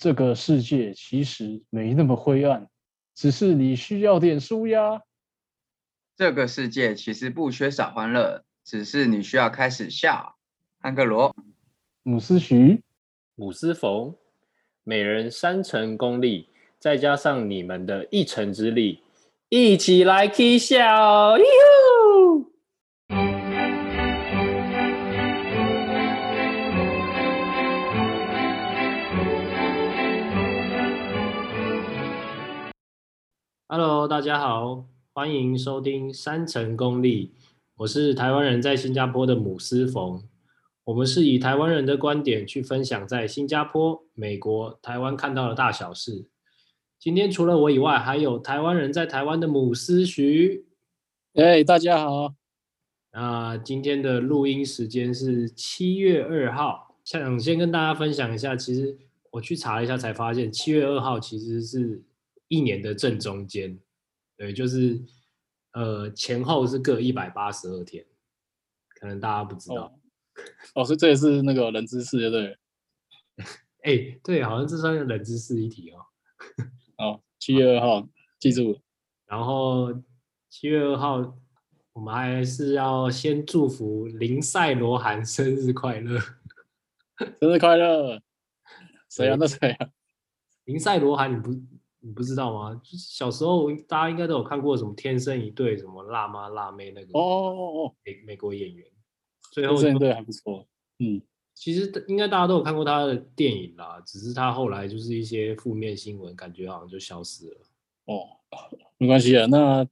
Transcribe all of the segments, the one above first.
这个世界其实没那么灰暗，只是你需要点纾压。这个世界其实不缺少欢乐，只是你需要开始笑。安克罗，姆斯徐，姆斯冯，每人三成功力，再加上你们的一成之力，一起来 K 笑。Hello，大家好。欢迎收听三成功力，我是台湾人在新加坡的姆斯冯。我们是以台湾人的观点去分享在新加坡、美国、台湾看到的大小事。今天除了我以外，还有台湾人在台湾的姆斯徐。哎，大家好。那今天的录音时间是七月二号，想先跟大家分享一下，其实我去查了一下，才发现七月二号其实是一年的正中间。对，就是，呃，前后是各一百八十二天，可能大家不知道。哦，哦，所以这也是那个冷知识，对不对？哎，对，好像这算是冷知识一题哦。哦，七月二号，记住。然后七月二号，我们还是要先祝福林赛罗韩生日快乐，生日快乐。谁啊？那谁啊？林赛罗韩，你不？你不知道吗？就是小时候大家应该都有看过什么《天生一对》什么辣妈辣妹那个哦哦哦美美国演员，最后一对还不错。嗯，其实应该大家都有看过他的电影啦，只是他后来就是一些负面新闻，感觉好像就消失了。哦，没关系啊。那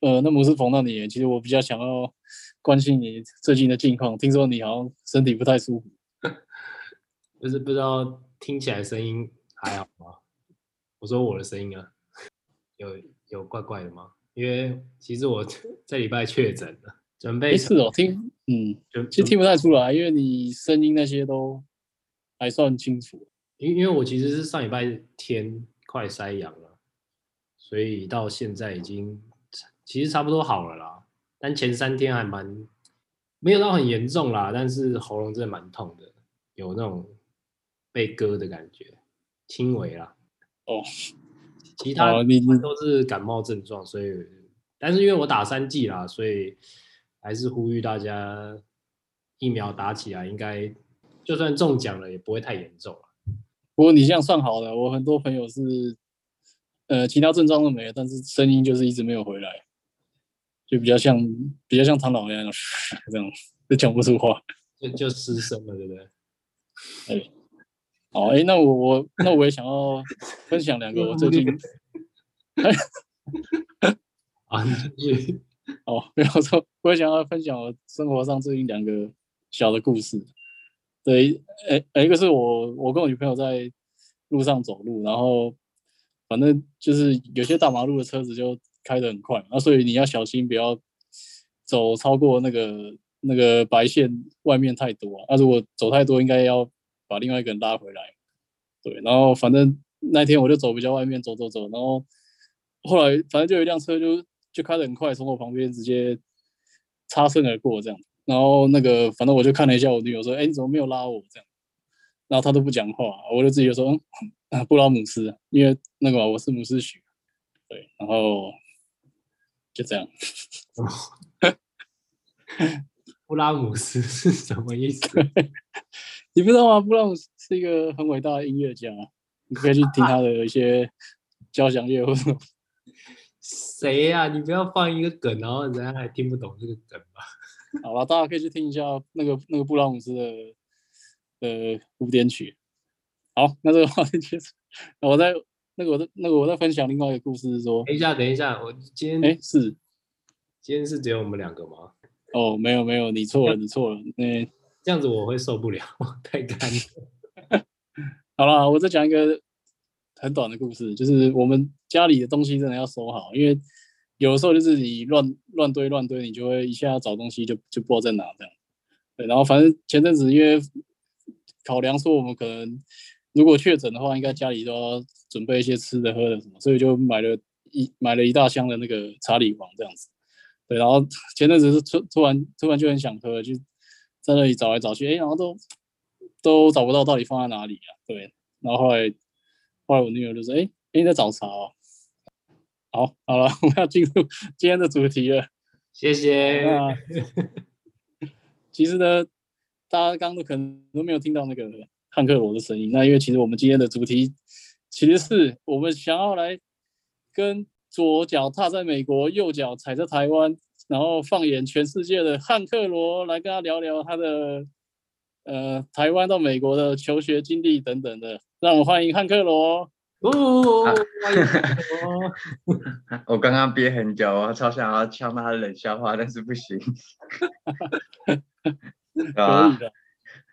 呃，那姆斯冯到你，其实我比较想要关心你最近的近况。听说你好像身体不太舒服，就是不知道听起来声音还好吗？我说我的声音啊，有有怪怪的吗？因为其实我 这礼拜确诊了，准备没事哦，听嗯，其实听不太出来，因为你声音那些都还算清楚。因因为我其实是上礼拜天快塞阳了，所以到现在已经其实差不多好了啦。但前三天还蛮没有到很严重啦，但是喉咙真的蛮痛的，有那种被割的感觉，轻微啦。哦，其他都是感冒症状，所以，但是因为我打三剂啦，所以还是呼吁大家疫苗打起来，应该就算中奖了也不会太严重。不过你这样算好了，我很多朋友是，呃，其他症状都没有，但是声音就是一直没有回来，就比较像比较像唐老鸭 这样，就讲不出话，就就失声了，对不对？哎。好，哎，那我我那我也想要分享两个我最近，啊，你 哦，没有错，我也想要分享我生活上最近两个小的故事。对，哎，一个是我我跟我女朋友在路上走路，然后反正就是有些大马路的车子就开得很快，那所以你要小心，不要走超过那个那个白线外面太多。那如果走太多，应该要。把另外一个人拉回来，对，然后反正那天我就走比较外面走走走，然后后来反正就有一辆车就就开得很快，从我旁边直接擦身而过这样，然后那个反正我就看了一下我女友说，哎，你怎么没有拉我这样？然后她都不讲话，我就自己就说，嗯，布拉姆斯，因为那个我是姆斯许，对，然后就这样。布拉姆斯是什么意思？你不知道吗？布拉姆斯是一个很伟大的音乐家，你可以去听他的一些交响乐或者 谁呀、啊？你不要放一个梗，然后人家还听不懂这个梗吧？好了，大家可以去听一下那个那个布拉姆斯的呃古典曲。好，那这个话题结束。我在那个我在那个我在分享另外一个故事，是说，等一下，等一下，我今天哎是，今天是只有我们两个吗？哦，没有没有，你错了，你错了，嗯。这样子我会受不了，太干了。好了，我再讲一个很短的故事，就是我们家里的东西真的要收好，因为有的时候就是你乱乱堆乱堆，你就会一下要找东西就就不知道在哪这样。对，然后反正前阵子因为考量说我们可能如果确诊的话，应该家里都要准备一些吃的喝的什么，所以就买了一买了一大箱的那个查理王这样子。对，然后前阵子是突突然突然就很想喝，就。在那里找来找去，哎，然后都都找不到到底放在哪里啊？对，然后后来后来我女友就说：“哎、欸，你在找茬哦。”好，好了，我们要进入今天的主题了。谢谢。那 其实呢，大家刚刚都可能都没有听到那个汉克罗的声音。那因为其实我们今天的主题，其实是我们想要来跟左脚踏在美国，右脚踩在台湾，然后放眼全世界的汉克罗来跟他聊聊他的呃台湾到美国的求学经历等等的。让我们欢迎汉克罗。哦，啊、我刚刚憋很久，我超想要呛他的冷笑话，但是不行。可以的。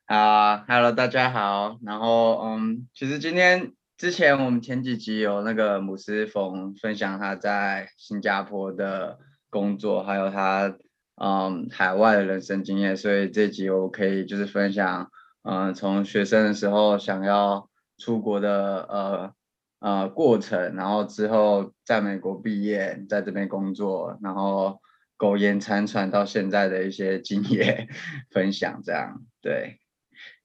啊，Hello，大家好。然后，嗯，其实今天之前我们前几集有那个姆斯冯分享他在新加坡的工作，还有他嗯海外的人生经验，所以这集我可以就是分享，嗯，从学生的时候想要出国的呃。呃，过程，然后之后在美国毕业，在这边工作，然后苟延残喘到现在的一些经验 分享，这样对。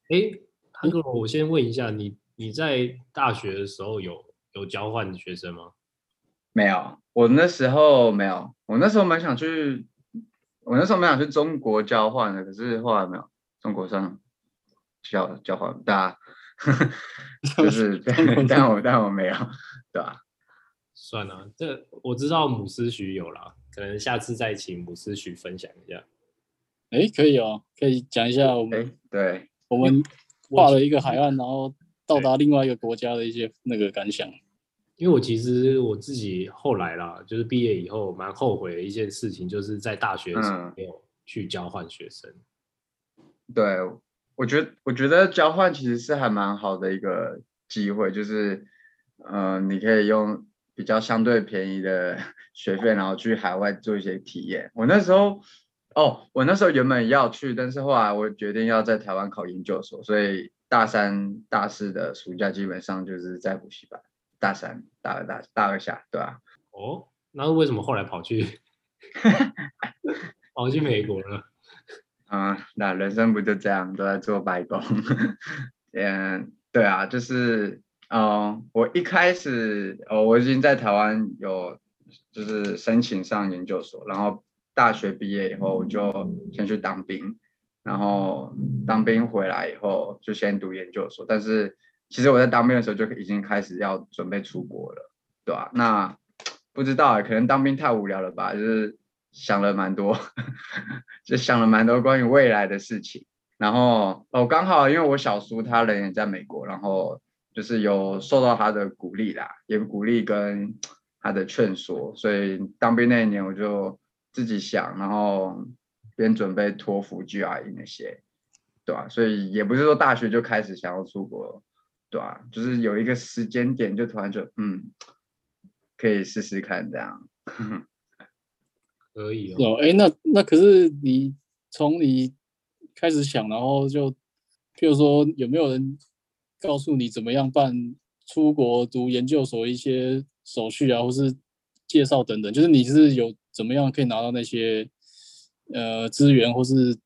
哎，韩哥，我先问一下，你你在大学的时候有有交换的学生吗？没有，我那时候没有，我那时候蛮想去，我那时候蛮想去中国交换的，可是后来没有，中国上交交换大家。就是，但我但我没有，对吧？算了，这我知道母斯徐有啦，可能下次再请母斯徐分享一下。哎，可以哦，可以讲一下我们对我们跨了一个海岸，然后到达另外一个国家的一些那个感想。因为我其实我自己后来啦，就是毕业以后蛮后悔的一件事情，就是在大学的时候没有去交换学生。嗯、对。我觉得，我觉得交换其实是还蛮好的一个机会，就是，呃，你可以用比较相对便宜的 学费，然后去海外做一些体验。我那时候，哦，我那时候原本要去，但是后来我决定要在台湾考研究所，所以大三、大四的暑假基本上就是在补习班。大三、大二、大大二下，对吧？哦，那为什么后来跑去 跑去美国了？嗯，那人生不就这样，都在做白工。嗯，对啊，就是，嗯，我一开始，哦，我已经在台湾有，就是申请上研究所，然后大学毕业以后，我就先去当兵，然后当兵回来以后，就先读研究所。但是，其实我在当兵的时候就已经开始要准备出国了，对吧？那不知道，可能当兵太无聊了吧，就是。想了蛮多，就想了蛮多关于未来的事情。然后哦，刚好因为我小叔他人也在美国，然后就是有受到他的鼓励啦，也鼓励跟他的劝说，所以当兵那一年我就自己想，然后边准备托福、GRE 那些，对吧？所以也不是说大学就开始想要出国，对吧？就是有一个时间点，就突然就嗯，可以试试看这样。可以哦，哎、欸，那那可是你从你开始想，然后就，譬如说有没有人告诉你怎么样办出国读研究所一些手续啊，或是介绍等等，就是你是有怎么样可以拿到那些呃资源或是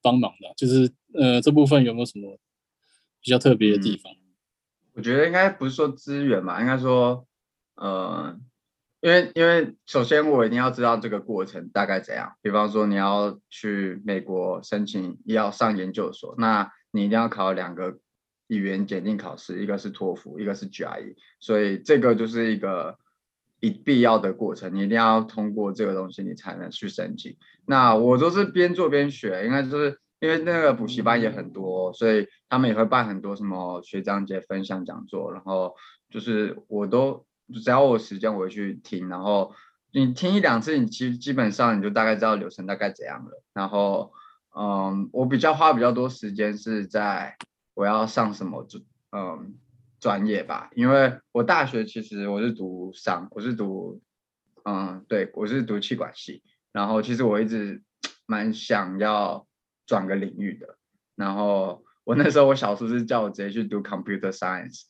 帮忙的，就是呃这部分有没有什么比较特别的地方？嗯，我觉得应该不是说资源嘛，应该说呃。因为，因为首先我一定要知道这个过程大概怎样。比方说，你要去美国申请，要上研究所，那你一定要考两个语言检定考试，一个是托福，一个是 GRE。所以这个就是一个一必要的过程，你一定要通过这个东西，你才能去申请。那我都是边做边学，应该就是因为那个补习班也很多，所以他们也会办很多什么学长姐分享讲座，然后就是我都。只要我有时间，我会去听。然后你听一两次，你基基本上你就大概知道流程大概怎样了。然后，嗯，我比较花比较多时间是在我要上什么专嗯专业吧，因为我大学其实我是读商，我是读嗯对，我是读气管系。然后其实我一直 蛮想要转个领域的。然后我那时候我小叔是叫我直接去读 computer science。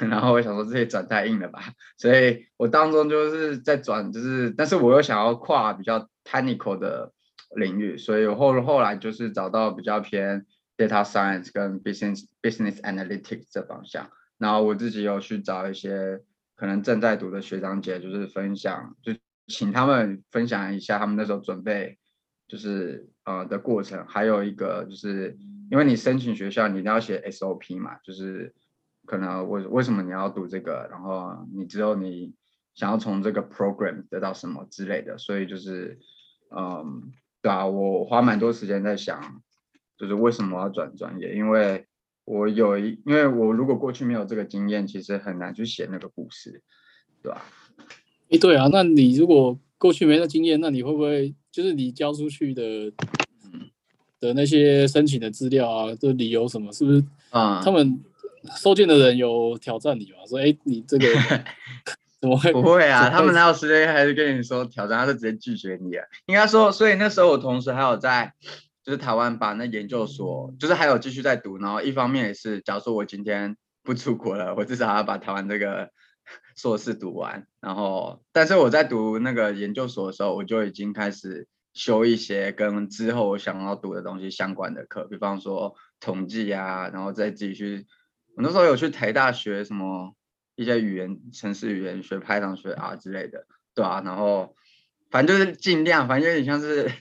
然后我想说这些转太硬了吧，所以我当中就是在转，就是但是我又想要跨比较 technical 的领域，所以我后后来就是找到比较偏 data science 跟 business business analytics 这方向，然后我自己有去找一些可能正在读的学长姐，就是分享，就请他们分享一下他们那时候准备，就是呃的过程。还有一个就是因为你申请学校，你一定要写 SOP 嘛，就是可能为为什么你要读这个，然后你之后你想要从这个 program 得到什么之类的，所以就是嗯，对啊，我花蛮多时间在想。就是为什么要转专业？因为我有一，因为我如果过去没有这个经验，其实很难去写那个故事，对吧？诶，对啊，那你如果过去没那经验，那你会不会就是你交出去的，嗯，的那些申请的资料啊，这理由什么，是不是啊？他们收件的人有挑战你吗？说，哎，你这个 怎么会？不会啊，他们哪有时间还是跟你说挑战，他是直接拒绝你啊。应该说，所以那时候我同时还有在。就是台湾把那研究所，就是还有继续在读，然后一方面也是，假如说我今天不出国了，我至少要把台湾这个 硕士读完。然后，但是我在读那个研究所的时候，我就已经开始修一些跟之后我想要读的东西相关的课，比方说统计啊，然后再自己去，我那时候有去台大学什么一些语言、城市语言学、Python 学啊之类的，对啊，然后反正就是尽量，反正有点像是。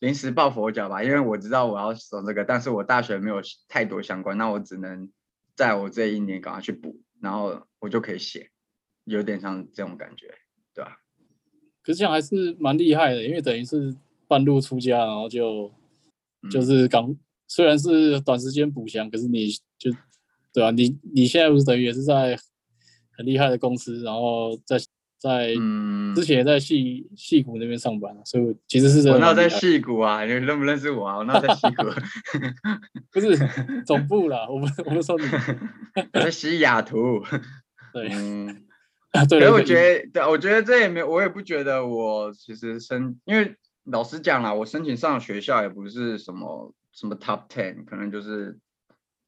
临时抱佛脚吧，因为我知道我要走这个，但是我大学没有太多相关，那我只能在我这一年赶快去补，然后我就可以写，有点像这种感觉，对吧？可是这样还是蛮厉害的，因为等于是半路出家，然后就就是刚、嗯、虽然是短时间补强，可是你就对吧？你你现在不是等于也是在很厉害的公司，然后在。在之前也在矽矽谷那边上班，所以其实是我那在矽谷啊，你认不认识我啊？我那在矽谷，不是总部啦，我们我们说你我在西雅图，对，嗯，对。所以我觉得，对，我觉得这也没，我也不觉得我其实申，因为老实讲啦，我申请上学校也不是什么什么 top ten，可能就是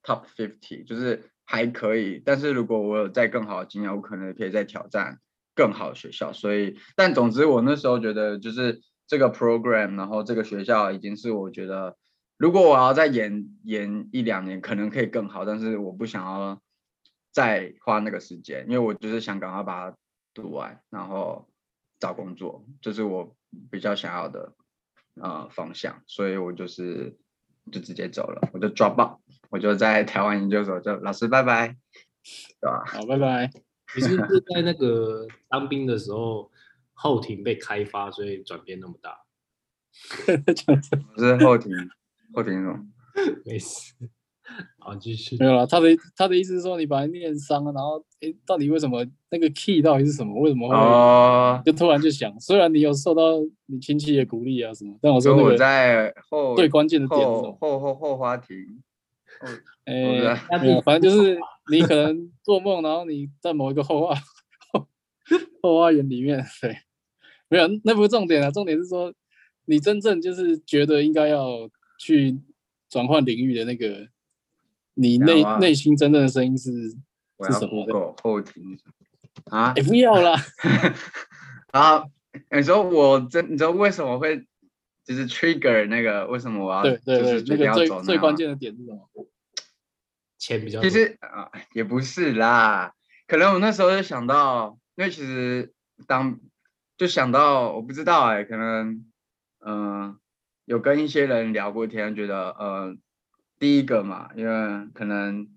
top fifty，就是还可以。但是如果我有再更好的经验，我可能可以再挑战。更好的学校，所以，但总之，我那时候觉得就是这个 program，然后这个学校已经是我觉得，如果我要再延延一两年，可能可以更好，但是我不想要再花那个时间，因为我就是想赶快把它读完，然后找工作，这、就是我比较想要的呃方向，所以我就是就直接走了，我就 drop out，我就在台湾研究所就老师拜拜，对吧？好，拜拜。你是不是在那个当兵的时候，后庭被开发，所以转变那么大？不是后庭，后庭什么？没事。好，继续。没有了。他的他的意思是说，你把它念商，然后哎，到底为什么那个 key 到底是什么？为什么会、uh, 就突然就想？虽然你有受到你亲戚的鼓励啊什么，但我说那个我在后最关键的点？后后后后花庭。哎，反正就是。你可能做梦，然后你在某一个后花，后花园里面，对，没有，那不是重点啊，重点是说你真正就是觉得应该要去转换领域的那个，你内内心真正的声音是是什么的？后庭啊？也、欸、不要啦。啊，你说我真，你知道为什么会就是 trigger 那个？为什么我要对对对，那个最最关键的点是什么？钱比较其实啊，也不是啦，可能我那时候就想到，因为其实当就想到，我不知道哎、欸，可能嗯、呃，有跟一些人聊过天，觉得呃，第一个嘛，因为可能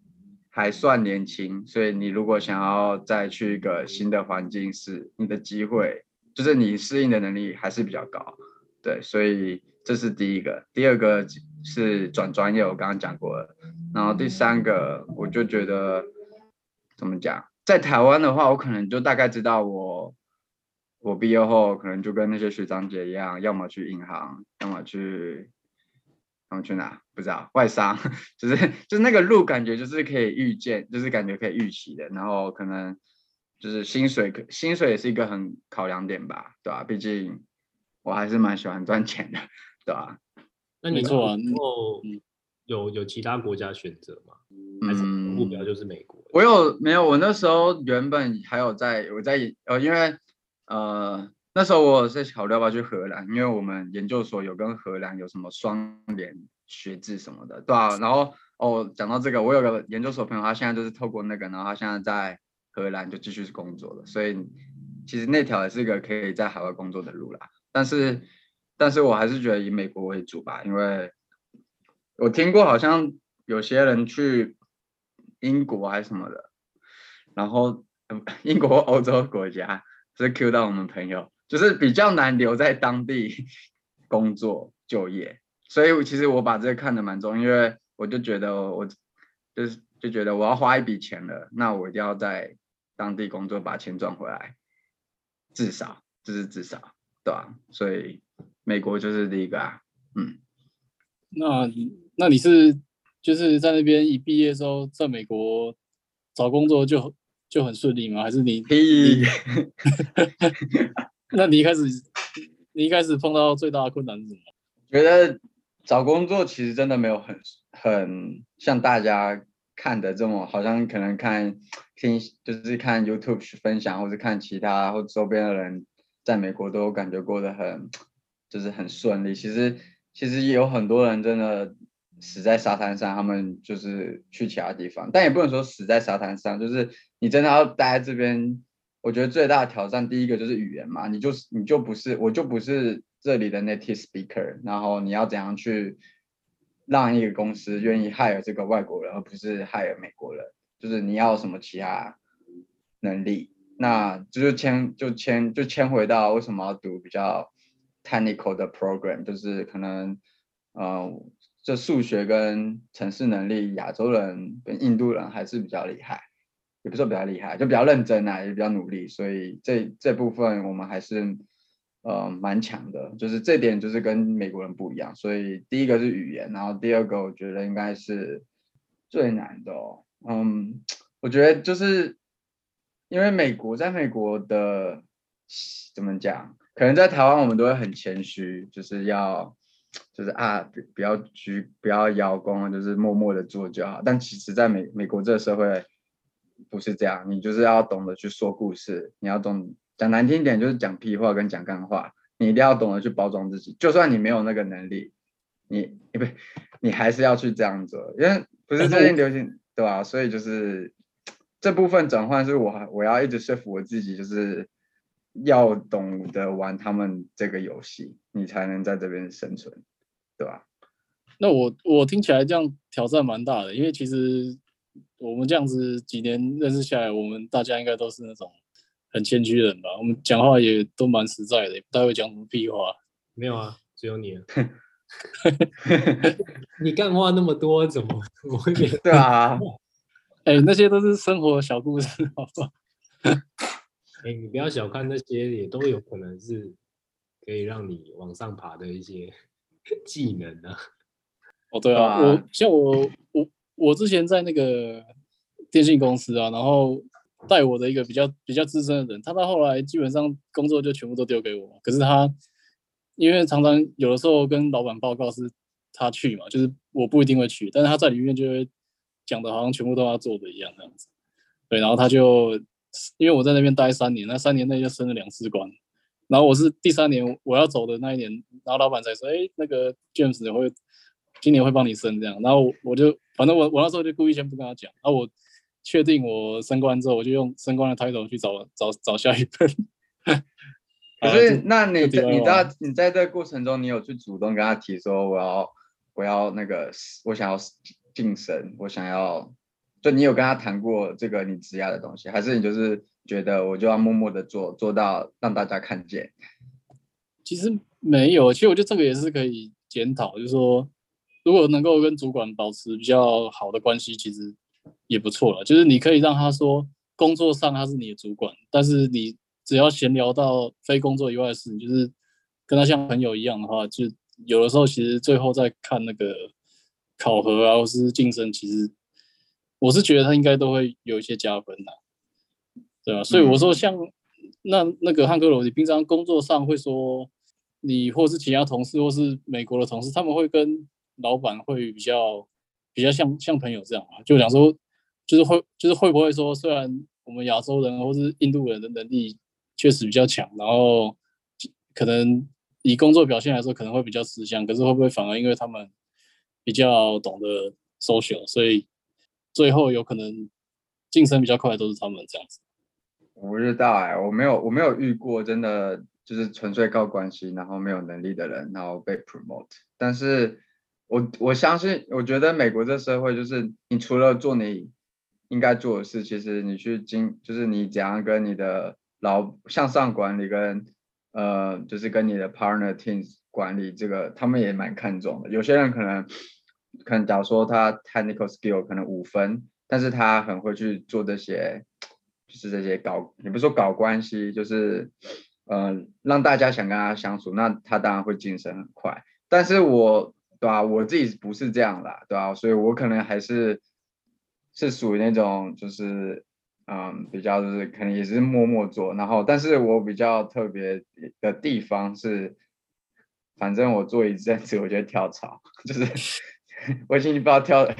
还算年轻，所以你如果想要再去一个新的环境，是你的机会，就是你适应的能力还是比较高，对，所以这是第一个，第二个。是转专业，我刚刚讲过了。然后第三个，我就觉得怎么讲，在台湾的话，我可能就大概知道我我毕业后可能就跟那些学长姐一样，要么去银行，要么去，要么去哪不知道，外商，就是就是那个路感觉就是可以预见，就是感觉可以预期的。然后可能就是薪水，薪水也是一个很考量点吧，对吧？毕竟我还是蛮喜欢赚钱的，对吧？那你之后有有其他国家选择吗？还是目标就是美国？我有没有？我那时候原本还有在我在呃，因为呃那时候我在考虑要不要去荷兰，因为我们研究所有跟荷兰有什么双联学制什么的，对啊。然后哦，讲到这个，我有个研究所朋友，他现在就是透过那个，然后他现在在荷兰就继续工作了。所以其实那条也是一个可以在海外工作的路啦。但是，但是我还是觉得以美国为主吧，因为我听过好像有些人去英国还是什么的，然后 英国欧洲国家是 Q 到我们朋友，就是比较难留在当地工作就业。所以其实我把这个看得蛮重，因为我就觉得我就是就觉得我要花一笔钱了，那我一定要在当地工作把钱赚回来，至少这、就是至少，对吧？所以美国就是第一个啊，嗯。那那你是就是在那边一毕业之后在美国找工作就就很顺利吗？还是你？那你一开始你一开始碰到最大的困难是什么？觉得。找工作其实真的没有很很像大家看的这么，好像可能看听就是看 YouTube 分享，或者看其他或周边的人在美国都感觉过得很就是很顺利。其实其实也有很多人真的死在沙滩上，他们就是去其他地方，但也不能说死在沙滩上，就是你真的要待在这边。我觉得最大的挑战，第一个就是语言嘛，你就是你就不是，我就不是这里的 native speaker，然后你要怎样去让一个公司愿意 hire 这个外国人，而不是 hire 美国人，就是你要什么其他能力，那就是牵就牵就牵回到为什么要读比较 technical 的 program，就是可能，呃，这数学跟城市能力，亚洲人跟印度人还是比较厉害。也不是说比较厉害，就比较认真啊，也比较努力，所以这这部分我们还是呃蛮强的，就是这点就是跟美国人不一样。所以第一个是语言，然后第二个我觉得应该是最难的哦。嗯，我觉得就是因为美国在美国的怎么讲，可能在台湾我们都会很谦虚，就是要就是啊不要鞠不要邀功，就是默默的做就好。但其实在美美国这个社会。不是这样，你就是要懂得去说故事，你要懂讲难听点就是讲屁话跟讲干话，你一定要懂得去包装自己，就算你没有那个能力，你你不你还是要去这样做，因为不是最近流行对吧？所以就是这部分转换是我我要一直说服我自己，就是要懂得玩他们这个游戏，你才能在这边生存，对吧？那我我听起来这样挑战蛮大的，因为其实。我们这样子几年认识下来，我们大家应该都是那种很谦虚的人吧？我们讲话也都蛮实在的，也不太会讲什么屁话。没有啊，只有你。你干话那么多，怎么怎么会变？对啊，哎、欸，那些都是生活小故事，好不好？哎、欸，你不要小看那些，也都有可能是可以让你往上爬的一些技能啊。哦，对啊，我像我我。我之前在那个电信公司啊，然后带我的一个比较比较资深的人，他到后来基本上工作就全部都丢给我。可是他因为常常有的时候跟老板报告是他去嘛，就是我不一定会去，但是他在里面就会讲的好像全部都要做的一样这样子。对，然后他就因为我在那边待三年，那三年内就升了两次官，然后我是第三年我要走的那一年，然后老板才说，哎，那个 James 会。今年会帮你升这样，然后我就反正我我那时候就故意先不跟他讲，然后我确定我升官之后，我就用升官的 title 去找找找下一份。可是那你在你在你在这个过程中，你有去主动跟他提说我要我要那个我想要晋升，我想要就你有跟他谈过这个你职涯的东西，还是你就是觉得我就要默默的做做到让大家看见？其实没有，其实我觉得这个也是可以检讨，就是说。如果能够跟主管保持比较好的关系，其实也不错了。就是你可以让他说工作上他是你的主管，但是你只要闲聊到非工作以外的事，就是跟他像朋友一样的话，就有的时候其实最后再看那个考核啊，或是晋升，其实我是觉得他应该都会有一些加分的，对吧？所以我说像那那个汉克罗，你平常工作上会说你或是其他同事或是美国的同事，他们会跟老板会比较比较像像朋友这样嘛，就想说，就是会就是会不会说，虽然我们亚洲人或是印度人的能力确实比较强，然后可能以工作表现来说可能会比较吃香，可是会不会反而因为他们比较懂得 social，所以最后有可能晋升比较快的都是他们这样子。我不知道哎，我没有我没有遇过真的就是纯粹靠关系，然后没有能力的人，然后被 promote。但是我我相信，我觉得美国这社会就是，你除了做你应该做的事，其实你去经就是你怎样跟你的老向上管理跟呃就是跟你的 partner teams 管理这个，他们也蛮看重的。有些人可能。可能假如说他 technical skill 可能五分，但是他很会去做这些，就是这些搞，也不是说搞关系，就是呃让大家想跟他相处，那他当然会晋升很快。但是我对吧、啊，我自己不是这样啦，对吧、啊？所以我可能还是是属于那种就是嗯比较就是可能也是默默做，然后但是我比较特别的地方是，反正我做一阵子，我就跳槽，就是。我已经不知道跳了，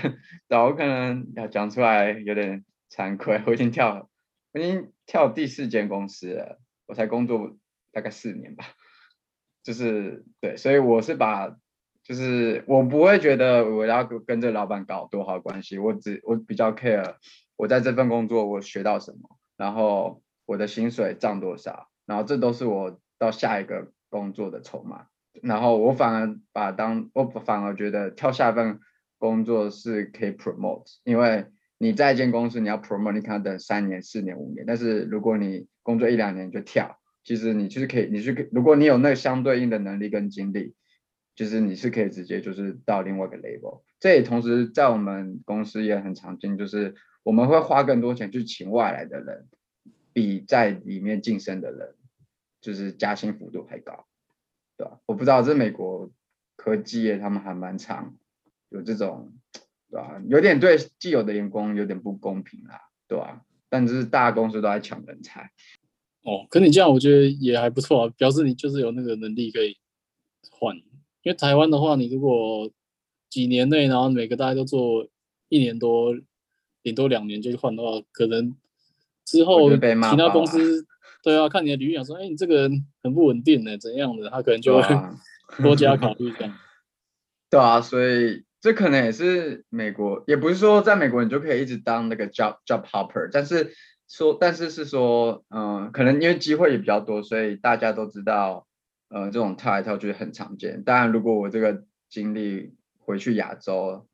我可能要讲出来有点惭愧。我已经跳了，我已经跳第四间公司了，我才工作大概四年吧。就是对，所以我是把，就是我不会觉得我要跟这老板搞多好关系，我只我比较 care 我在这份工作我学到什么，然后我的薪水涨多少，然后这都是我到下一个工作的筹码。然后我反而把当我反而觉得跳下一份工作是可以 promote，因为你在一间公司你要 promote，你可能等三年、四年、五年，但是如果你工作一两年就跳，其实你就是可以，你是如果你有那相对应的能力跟精力，就是你是可以直接就是到另外一个 level。这也同时在我们公司也很常见，就是我们会花更多钱去请外来的人，比在里面晋升的人，就是加薪幅度还高。对吧？我不知道，这美国科技业他们还蛮常有这种，对吧？有点对既有的员工有点不公平啦，对吧？但是大公司都在抢人才。哦，可你这样我觉得也还不错啊，表示你就是有那个能力可以换。因为台湾的话，你如果几年内，然后每个大家都做一年多，顶多两年就换的话，可能之后其他公司。对啊，看你的履历，说，哎，你这个人很不稳定呢，怎样的？他可能就会 多加考虑这样。对啊，所以这可能也是美国，也不是说在美国你就可以一直当那个 job job hopper，但是说，但是是说，嗯、呃，可能因为机会也比较多，所以大家都知道，呃，这种跳来跳去很常见。当然，如果我这个经历回去亚洲，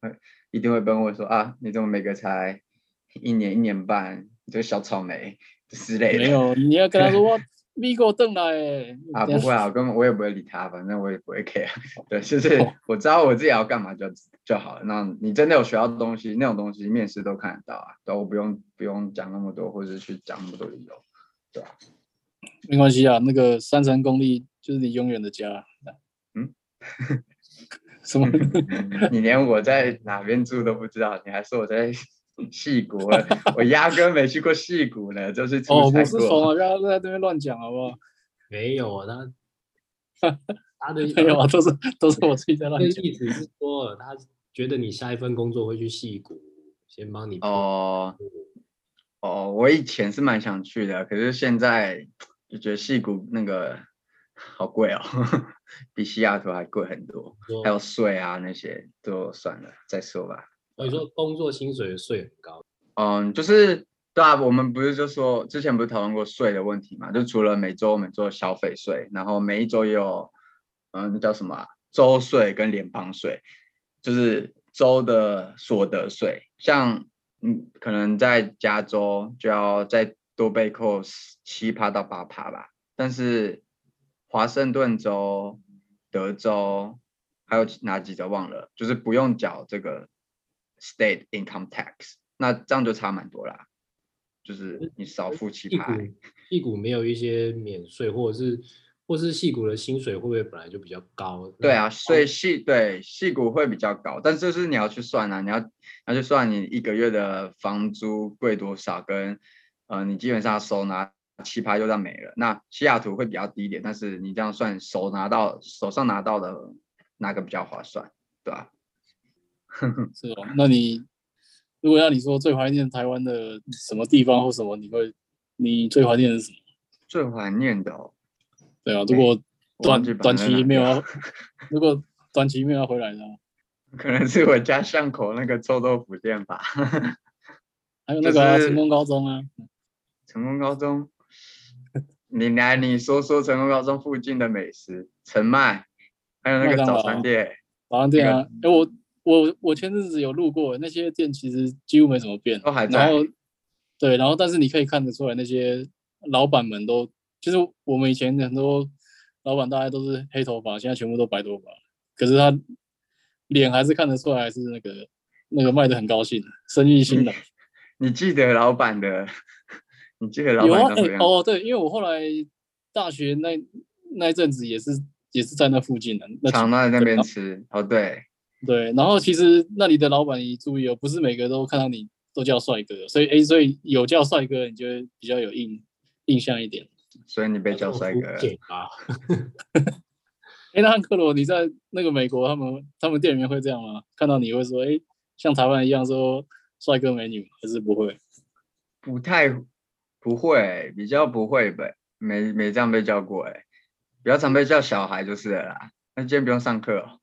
一定会被问我说啊，你怎么每个才一年一年半，你这个小草莓？之类的没有，你要跟他说我咪哥登来啊，不会啊，我根本我也不会理他，反正我也不会 care。对，就是我知道我自己要干嘛就就好了。那你真的有学到东西，那种东西面试都看得到啊，都我不用不用讲那么多，或者去讲那么多理由，对吧？没关系啊，那个三成功力就是你永远的家。嗯？什么？你连我在哪边住都不知道，你还说我在？戏谷，我压根没去过戏谷呢，就是哦，不是说啊，不要在这边乱讲好不好？没有啊，他 他的没有啊，都是都是我自己在乱讲。意思是说，他觉得你下一份工作会去戏谷，先帮你哦哦，我以前是蛮想去的，可是现在就觉得戏谷那个好贵哦，比西雅图还贵很多，还有税啊那些，都算了，再说吧。所以说工作薪水的税很高，嗯，就是对啊，我们不是就说之前不是讨论过税的问题嘛？就除了每周每周消费税，然后每一周也有，嗯，那叫什么啊？州税跟联邦税，就是州的所得税，像嗯，可能在加州就要再多被扣七趴到八趴吧，但是华盛顿州、德州还有哪几州忘了，就是不用缴这个。State income tax，那这样就差蛮多啦，就是你少付七趴。屁股没有一些免税，或者是，或是戏股的薪水会不会本来就比较高？对啊，所以戏对戏股会比较高，但是就是你要去算啊，你要要去算你一个月的房租贵多少，跟呃你基本上手拿七趴就这样没了。那西雅图会比较低一点，但是你这样算手拿到手上拿到的哪个比较划算，对吧？是哦，那你如果要你说最怀念台湾的什么地方或什么，你会你最怀念的是什么？最怀念的哦，对啊，如果短短期没有要，如果短期没有要回来的，可能是我家巷口那个臭豆腐店吧。还有那个、成功高中啊，成功高中，你来你说说成功高中附近的美食，陈麦，还有那个早餐店，早餐店啊，哎、那个欸、我我我前阵子有路过，那些店其实几乎没怎么变，都还在。然后对，然后但是你可以看得出来，那些老板们都，就是我们以前很多老板大概都是黑头发，现在全部都白头发，可是他脸还是看得出来是那个那个卖的很高兴，生意兴隆。你记得老板的？你这个老板的？有啊，欸，哦，对，因为我后来大学那那一阵子也是也是在那附近的，那常在那边吃。哦，对对，然后其实那里的老板你注意哦，不是每个都看到你都叫帅哥，所以哎，所以有叫帅哥，你就会比较有印印象一点。所以你被叫帅哥了。啊。哎，那汉克罗，你在那个美国，他们他们店里面会这样吗？看到你会说，哎，像台湾一样说。帅哥美女还是不会，不太不会，比较不会呗，没没这样被叫过哎，比较常被叫小孩就是了啦。那今天不用上课哦，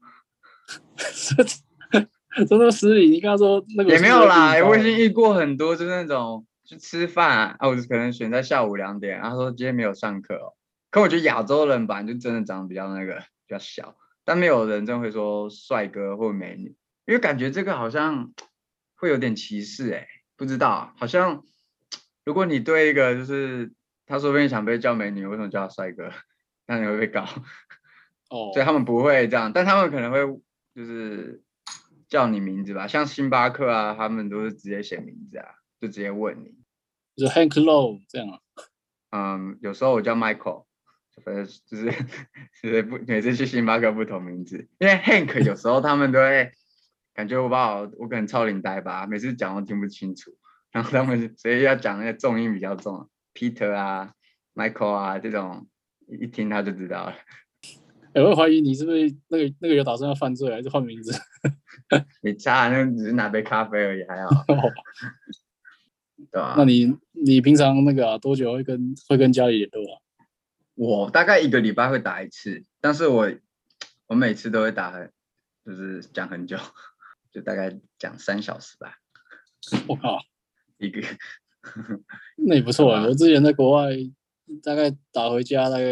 真的失礼。你刚刚说那个也没有啦，我已经遇过很多，就是那种去吃饭啊，我就可能选在下午两点，他说今天没有上课哦。可我觉得亚洲人吧，就真的长得比较那个比较小，但没有人真会说帅哥或美女，因为感觉这个好像。会有点歧视哎、欸，不知道，好像如果你对一个就是他说不定想被叫美女，为什么叫他帅哥？那你会被搞 哦。所以他们不会这样，但他们可能会就是叫你名字吧，像星巴克啊，他们都是直接写名字啊，就直接问你，就是 Hank Low 这样啊。嗯，有时候我叫 Michael，反正就是 就是不每次去星巴克不同名字，因为 Hank 有时候他们都会。感觉我把我我可能超龄呆吧，每次讲都听不清楚，然后他们所以要讲那个重音比较重，Peter 啊，Michael 啊这种，一听他就知道了。我会怀疑你是不是那个那个有打算要犯罪，还是换名字？你差，那只是拿杯咖啡而已，还好。对吧？那你你平常那个、啊、多久会跟会跟家里联络啊？我大概一个礼拜会打一次，但是我我每次都会打很，就是讲很久。就大概讲三小时吧。我靠，一个，那也不错 啊。我之前在国外，大概打回家大概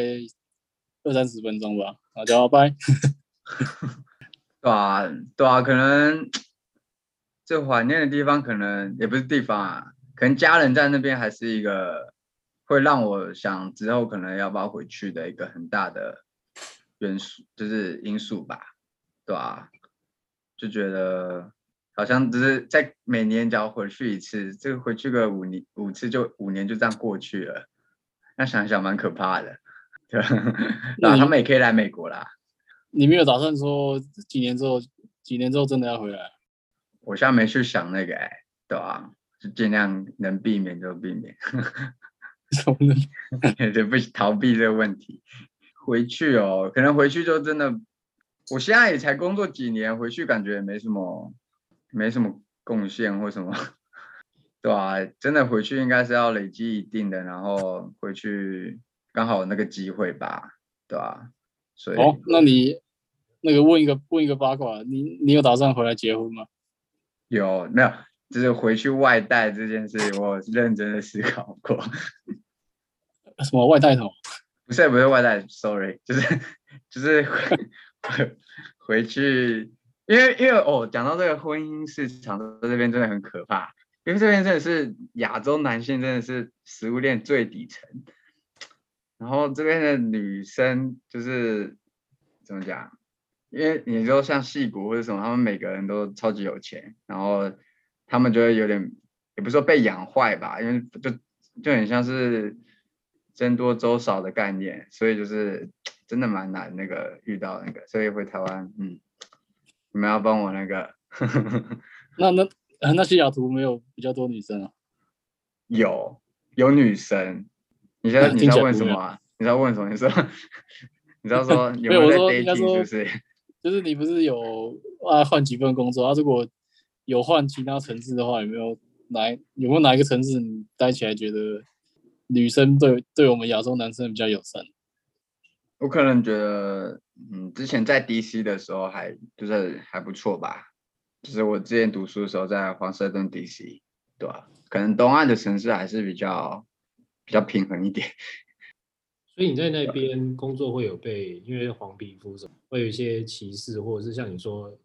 二三十分钟吧。好，就拜。对啊，对啊，可能最怀念的地方，可能也不是地方啊，可能家人在那边还是一个会让我想之后可能要不要回去的一个很大的元素，就是因素吧，对啊。就觉得好像只是在每年只要回去一次，这个回去个五年五次就五年就这样过去了，那想想蛮可怕的。对，那他们也可以来美国啦。你没有打算说几年之后几年之后真的要回来？我现在没去想那个哎、欸，对啊，就尽量能避免就避免。什么呢？就不逃避这个问题。回去哦，可能回去就真的。我现在也才工作几年，回去感觉也没什么，没什么贡献或什么，对吧、啊？真的回去应该是要累积一定的，然后回去刚好有那个机会吧，对吧、啊？所以，哦，那你那个问一个问一个八卦，你你有打算回来结婚吗？有，没有？就是回去外带这件事，我认真的思考过。什么外带头？不是不是外带，sorry，就是就是。回去，因为因为哦，讲到这个婚姻市场，在这边真的很可怕，因为这边真的是亚洲男性真的是食物链最底层，然后这边的女生就是怎么讲？因为你说像戏骨或者什么，他们每个人都超级有钱，然后他们就会有点，也不是说被养坏吧，因为就就很像是僧多粥少的概念，所以就是。真的蛮难，那个遇到那个，所以回台湾，嗯，你们要帮我那个。那那那西雅图没有比较多女生啊？有有女生，你在 你在问什么啊？你在问什么？你说你知道说 有没有在 dating 是不是？就是你不是有啊换几份工作啊？如果有换其他城市的话，有没有哪有没有哪一个城市你待起来觉得女生对对我们亚洲男生比较友善？我可能觉得，嗯，之前在 DC 的时候还就是还不错吧。就是我之前读书的时候在华盛顿 DC，对吧？可能东岸的城市还是比较比较平衡一点。所以你在那边工作会有被因为黄皮肤什么会有一些歧视，或者是像你说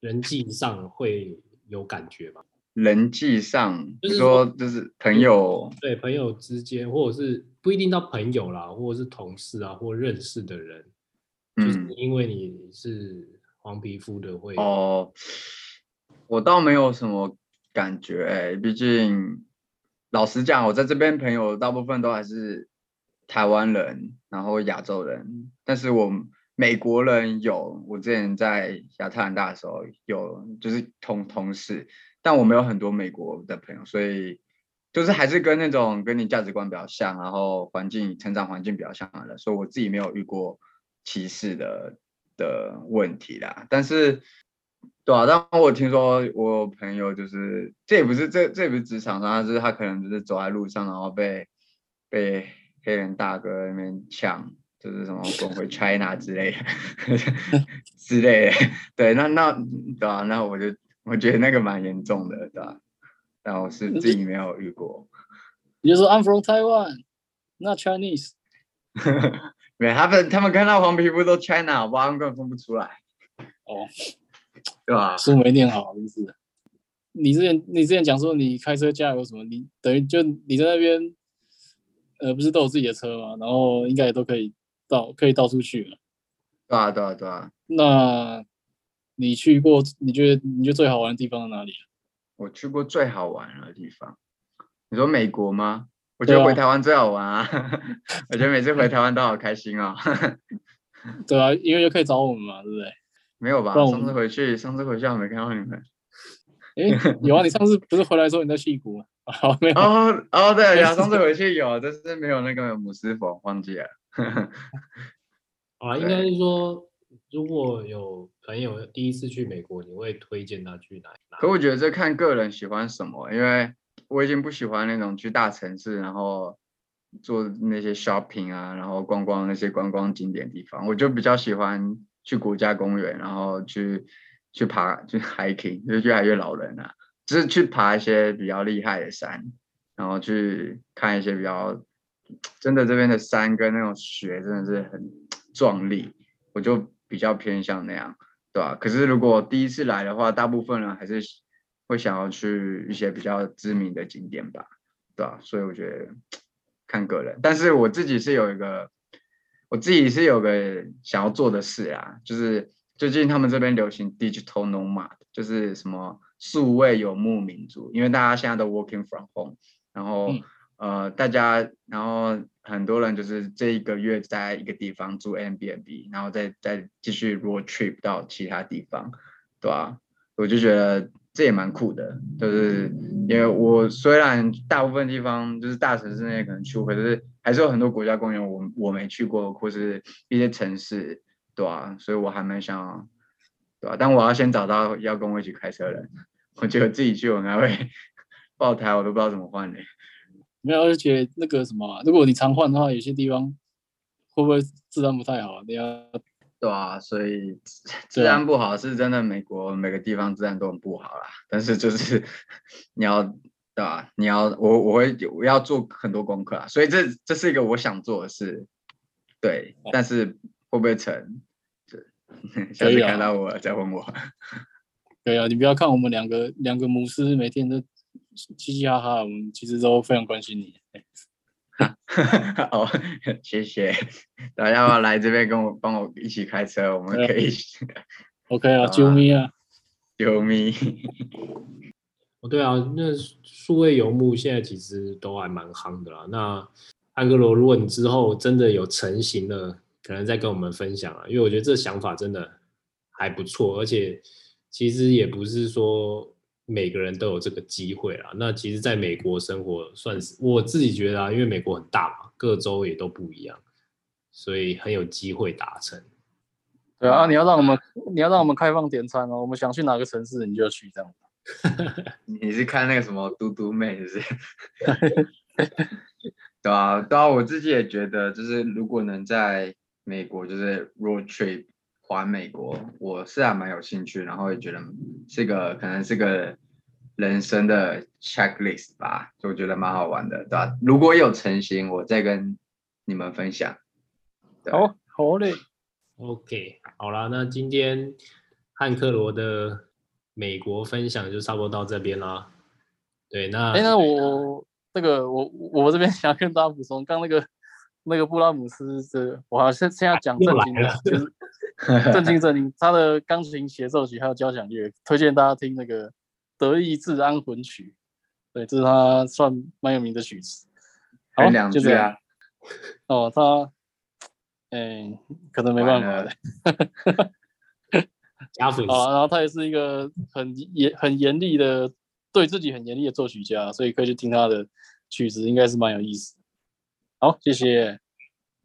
人际上会有感觉吗？人际上，就是说就是朋友，对朋友之间，或者是不一定到朋友啦，或者是同事啊，或认识的人，嗯、就是因为你是黄皮肤的会哦，我倒没有什么感觉、欸，毕竟老实讲，我在这边朋友大部分都还是台湾人，然后亚洲人，但是我美国人有，我之前在亚特兰大的时候有，就是同同事。但我没有很多美国的朋友，所以就是还是跟那种跟你价值观比较像，然后环境成长环境比较像的人，所以我自己没有遇过歧视的的问题啦。但是，对啊，但我听说我朋友就是这也不是这这也不是职场上，就是他可能就是走在路上，然后被被黑人大哥那边抢，就是什么滚回 China 之类的 之类的。对，那那对啊，那我就。我觉得那个蛮严重的，对吧？但我是自己没有遇过。你就说 I'm from Taiwan, not Chinese。没，他们他们看到黄皮肤都 China，我他们根本分不出来。哦，对吧？书没念好，真是。你之前你之前讲说你开车加油什么，你等于就你在那边，呃，不是都有自己的车吗？然后应该也都可以到，可以到处去了。对啊，对啊，对啊。那。你去过？你觉得你觉得最好玩的地方在哪里？我去过最好玩的地方，你说美国吗？我觉得回台湾最好玩啊！啊我觉得每次回台湾都好开心啊、哦！对啊，因为就可以找我们嘛，对不对？没有吧？上次回去，上次回去还没看到你们。哎，有啊！你上次不是回来时候你在矽谷吗？好，没有。哦哦，对呀，上次回去有，但是没有那个姆斯佛，忘记了。啊，应该是说。如果有朋友第一次去美国，你会推荐他去哪里？可我觉得这看个人喜欢什么，因为我已经不喜欢那种去大城市，然后做那些 shopping 啊，然后逛逛那些观光景点地方。我就比较喜欢去国家公园，然后去去爬，去 hiking，就越来越老人啊，就是去爬一些比较厉害的山，然后去看一些比较真的这边的山跟那种雪真的是很壮丽，我就。比较偏向那样，对吧、啊？可是如果第一次来的话，大部分人还是会想要去一些比较知名的景点吧，对吧、啊？所以我觉得看个人，但是我自己是有一个，我自己是有个想要做的事啊，就是最近他们这边流行 digital nomad，就是什么数位游牧民族，因为大家现在都 working from home，然后。嗯呃，大家，然后很多人就是这一个月在一个地方住 a b n b 然后再再继续 road trip 到其他地方，对吧、啊？我就觉得这也蛮酷的，就是因为我虽然大部分地方就是大城市那些可能去过，可是还是有很多国家公园我我没去过，或是一些城市，对吧、啊？所以我还蛮想，对吧、啊？但我要先找到要跟我一起开车的人，我觉得自己去我应该会 爆胎，我都不知道怎么换嘞。没有，而且那个什么，如果你常换的话，有些地方会不会治安不太好？你要对啊，所以治安不好是真的。美国每个地方治安都很不好啦。但是就是 你要对吧？你要我我会我要做很多功课啊。所以这这是一个我想做的事，对。但是会不会成？下次看到我再问我。对啊，你不要看我们两个两个母狮每天都。嘻嘻哈哈，我们其实都非常关心你。好，谢谢大家要不要来这边跟我帮我一起开车，我们可以。OK 啊，救命啊！救命！哦，对啊，那数位游牧现在其实都还蛮夯的啦。那安格罗，如果你之后真的有成型了，可能再跟我们分享啊，因为我觉得这想法真的还不错，而且其实也不是说。每个人都有这个机会啊。那其实，在美国生活算是我自己觉得啊，因为美国很大嘛，各州也都不一样，所以很有机会达成。对啊，你要让我们，你要让我们开放点餐哦。我们想去哪个城市，你就去这样。你是看那个什么嘟嘟妹，是不是？对啊，对啊，我自己也觉得，就是如果能在美国，就是 road trip 环美国，我是还蛮有兴趣，然后也觉得是个可能是个人生的 checklist 吧，就我觉得蛮好玩的，对吧？如果有成型，我再跟你们分享。好，好嘞。OK，好啦，那今天汉克罗的美国分享就差不多到这边啦。对，那哎，那我那个我我这边想跟大家补充，刚那个那个布拉姆斯是，我好像现在讲正经的，就是 正经正经，他的钢琴协奏曲还有交响乐，推荐大家听那个《德意志安魂曲》，对，这是他算蛮有名的曲子。好，两句啊。哦，他。哎、欸，可能没办法的。加粉啊，然后他也是一个很严、很严厉的，对自己很严厉的作曲家，所以可以去听他的曲子，应该是蛮有意思。好，谢谢，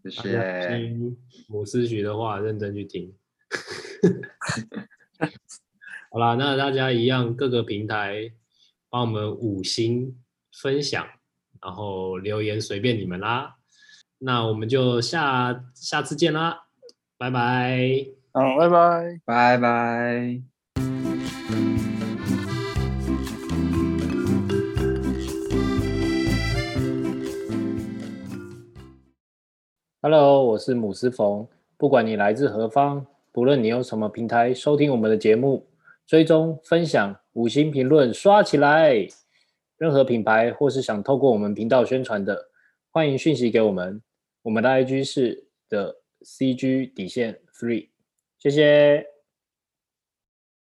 谢谢。听母斯曲的话，认真去听。好啦，那大家一样，各个平台帮我们五星分享，然后留言随便你们啦。那我们就下下次见啦，拜拜。好，拜拜，拜拜。Hello，我是母斯冯。不管你来自何方，不论你用什么平台收听我们的节目，追踪、分享、五星评论刷起来。任何品牌或是想透过我们频道宣传的，欢迎讯息给我们。我们的 IG 是的 CG 底线 Free，谢谢。